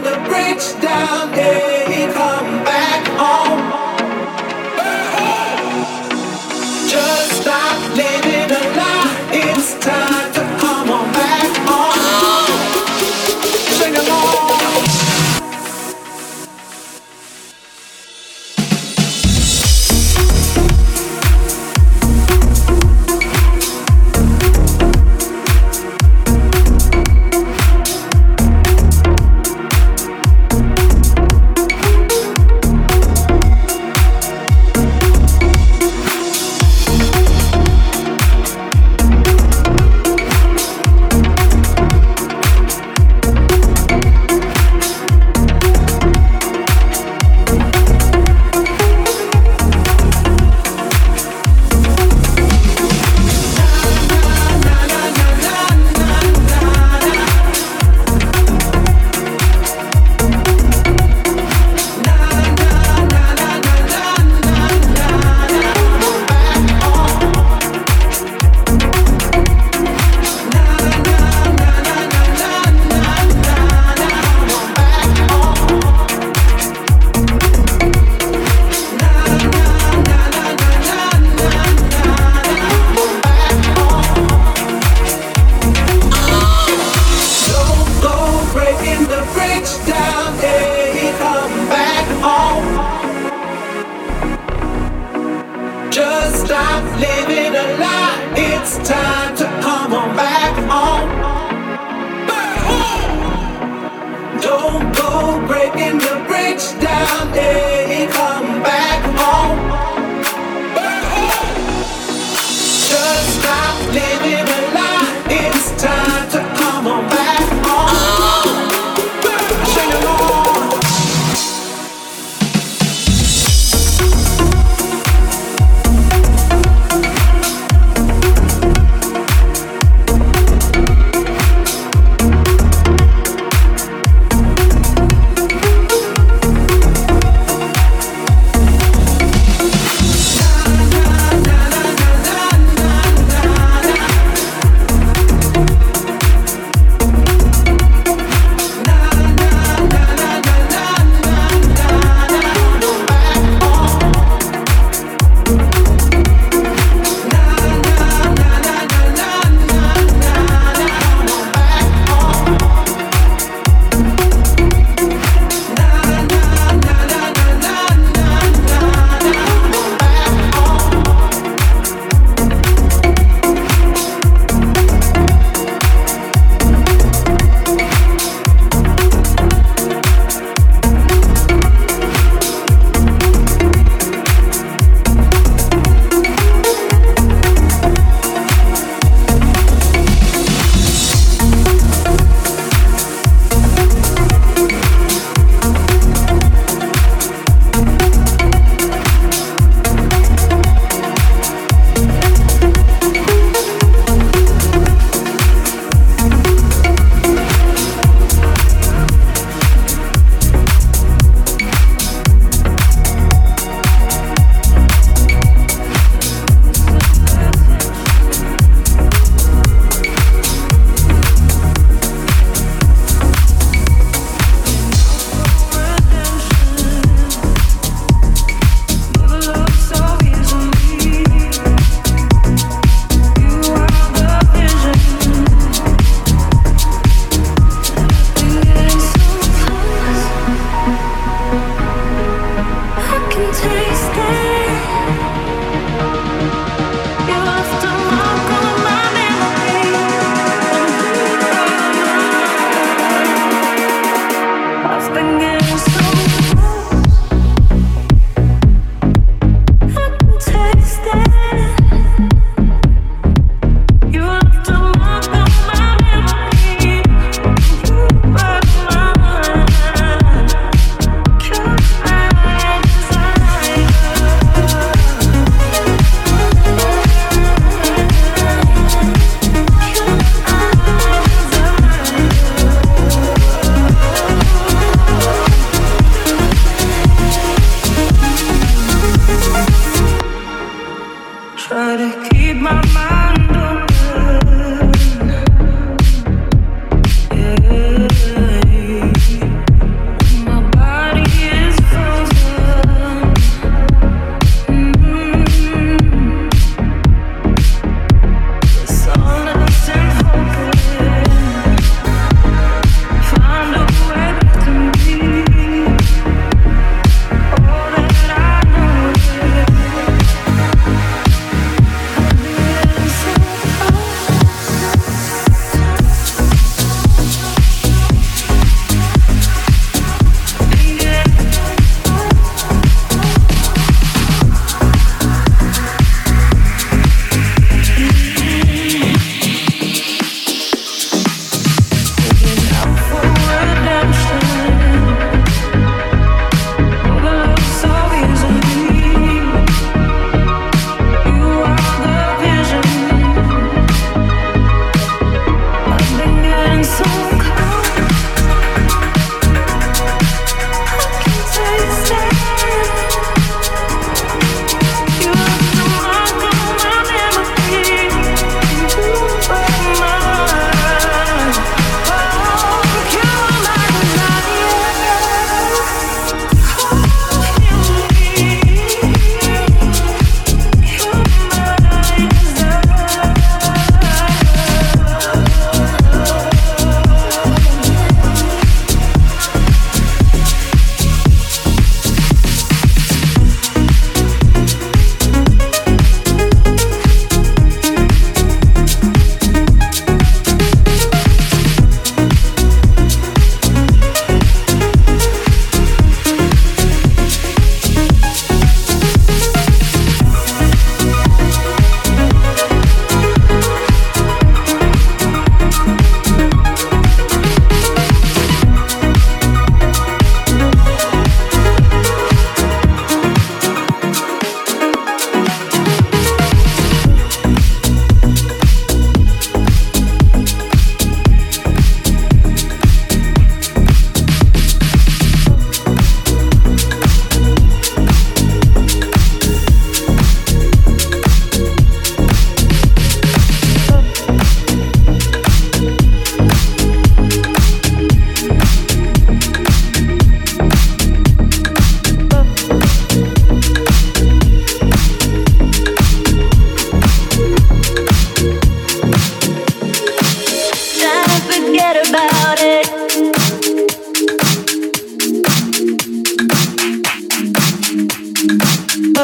the bridge down, here he comes. time to come on back home. Don't go breaking the bridge down. There it comes.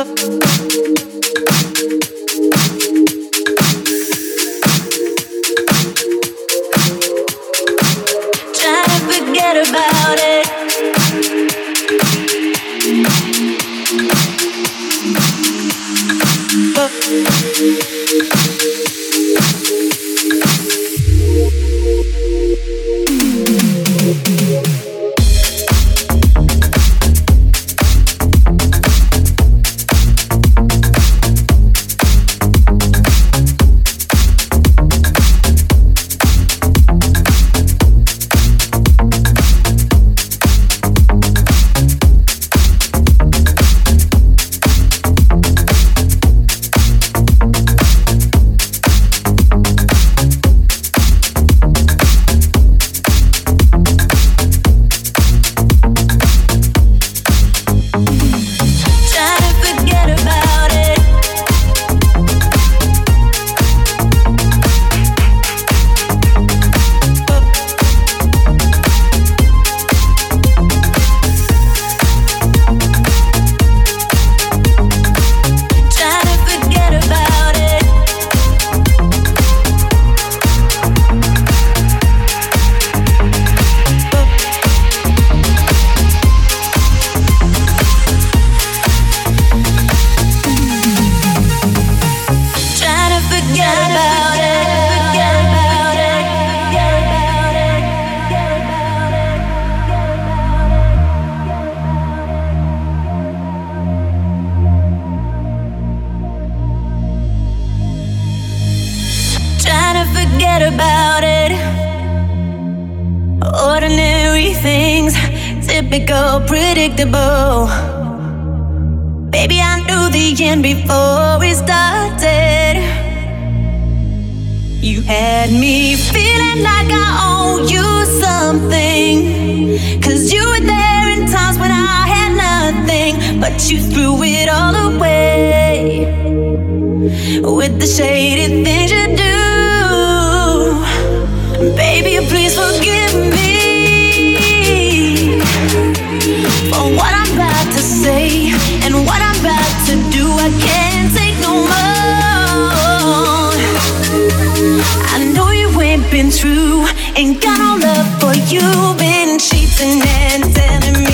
love. And before we started, you had me feeling like I owe you something. Cause you were there in times when I had nothing, but you threw it all away with the shady things you do. Baby, please forgive me for what I. been true, ain't got no love for you. Been cheating and telling me.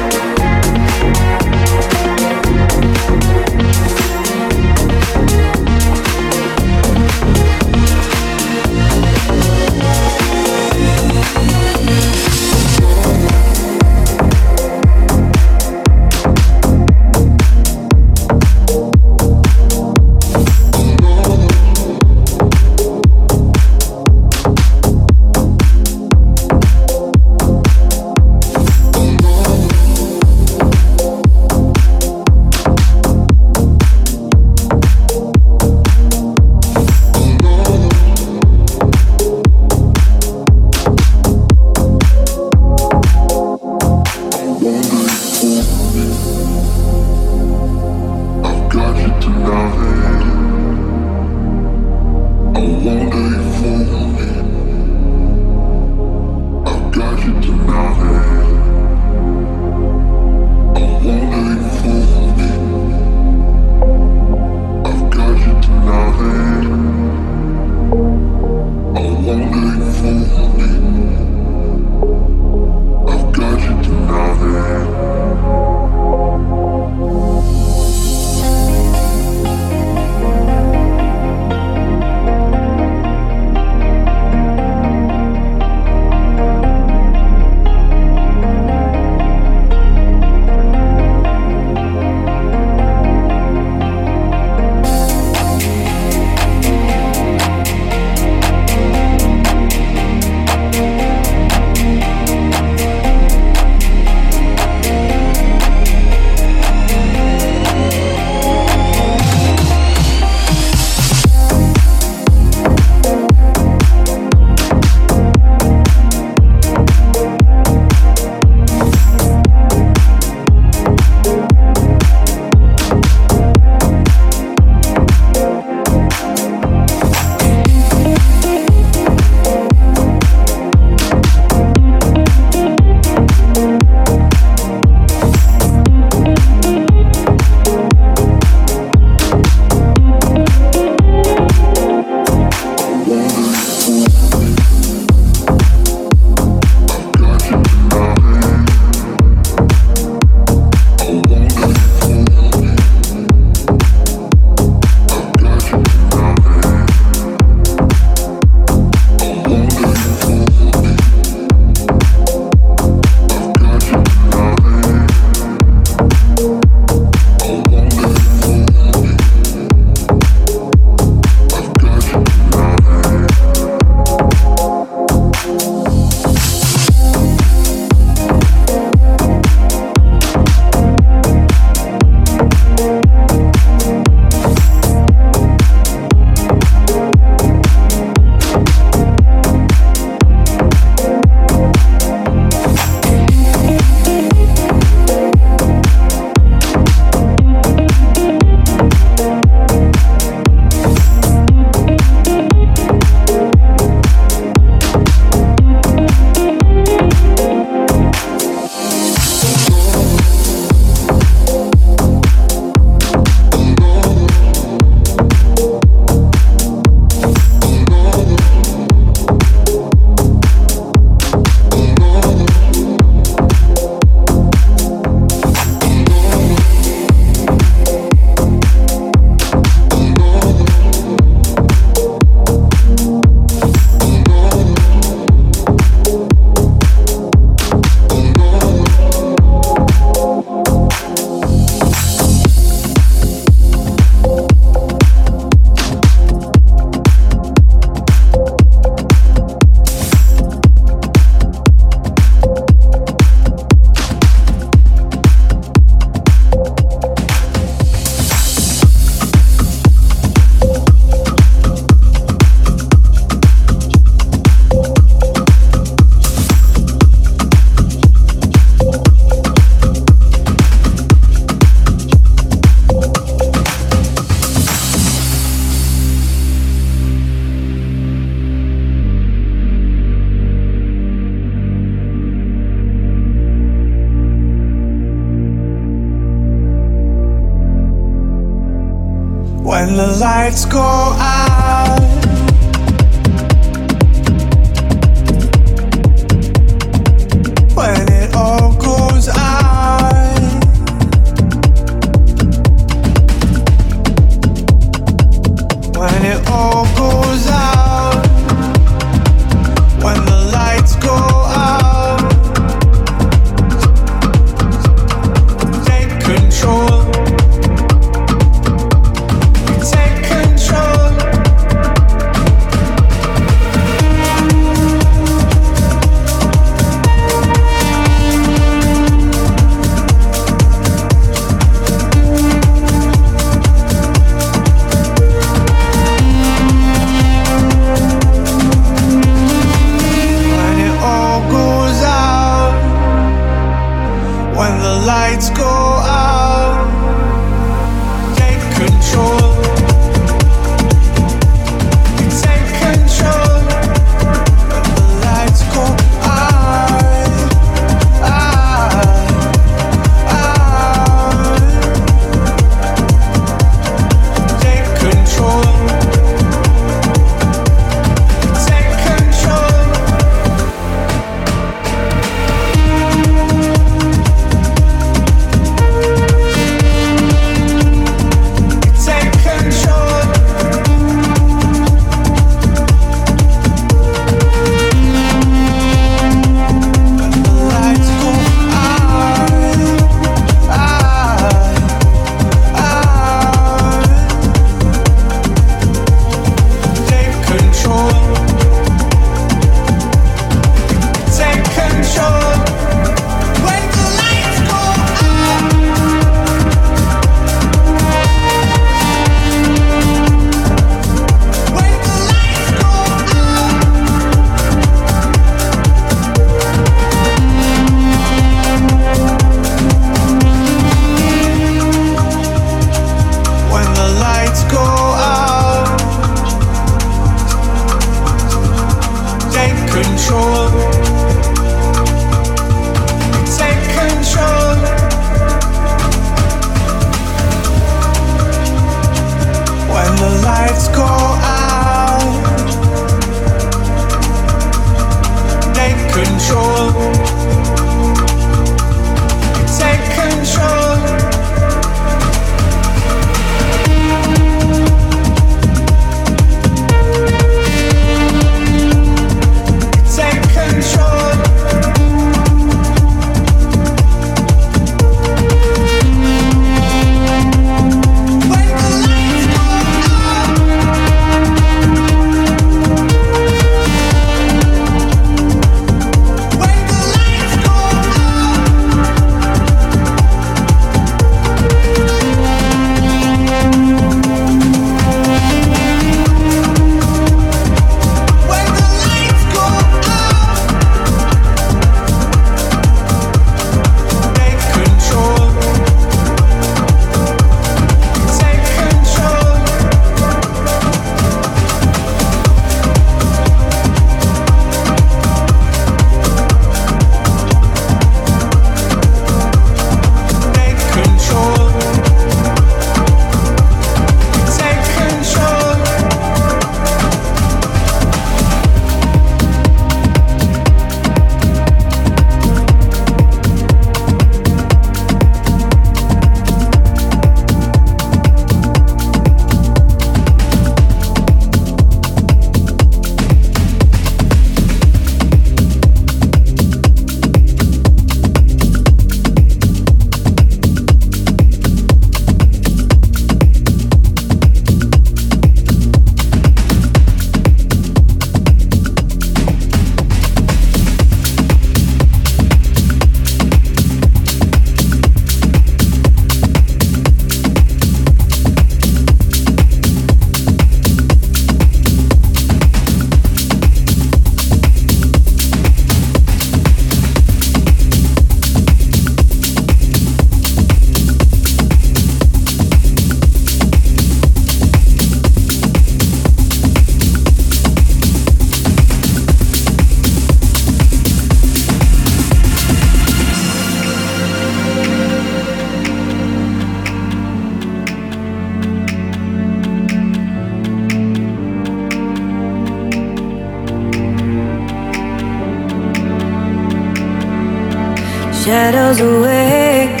Shadows awake.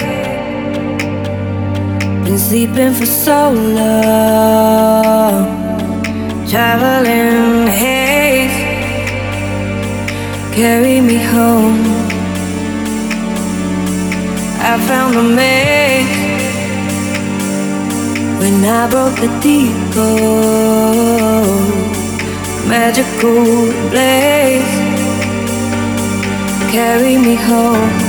Been sleeping for so long. Traveling haze. Carry me home. I found a maze when I broke the deep magical blaze carry me home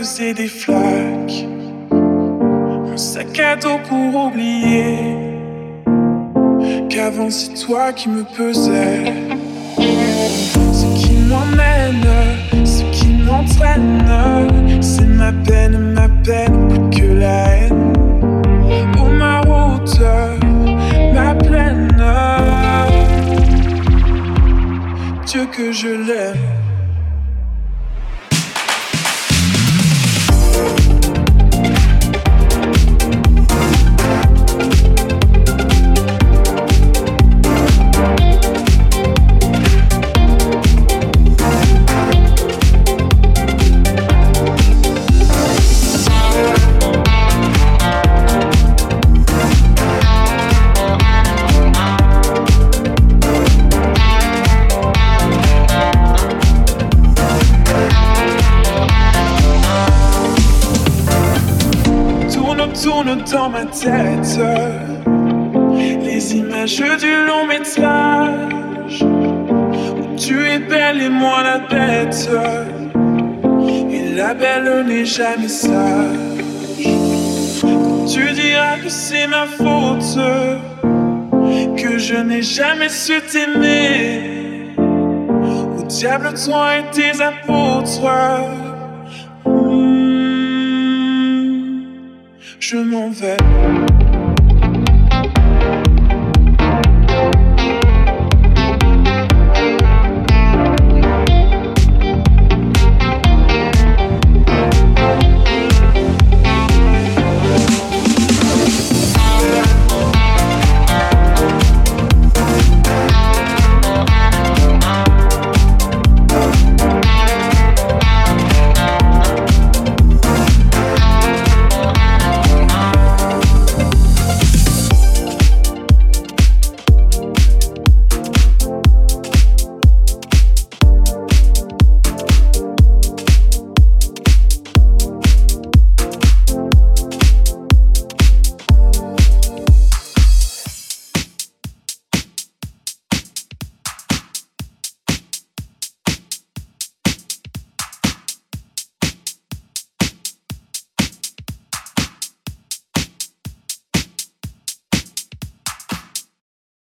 c'est des flaques. Un sac à dos pour oublier qu'avant c'est toi qui me pesais. Ce qui m'emmène, ce qui m'entraîne, c'est ma peine, ma peine, que la haine. Oh ma route, ma plaine. Dieu que je l'aime. Les images du long métrage où tu es belle et moi la bête. Et la belle n'est jamais sage. tu diras que c'est ma faute, que je n'ai jamais su t'aimer. Au diable, toi et tes apôtres. Je m'en vais.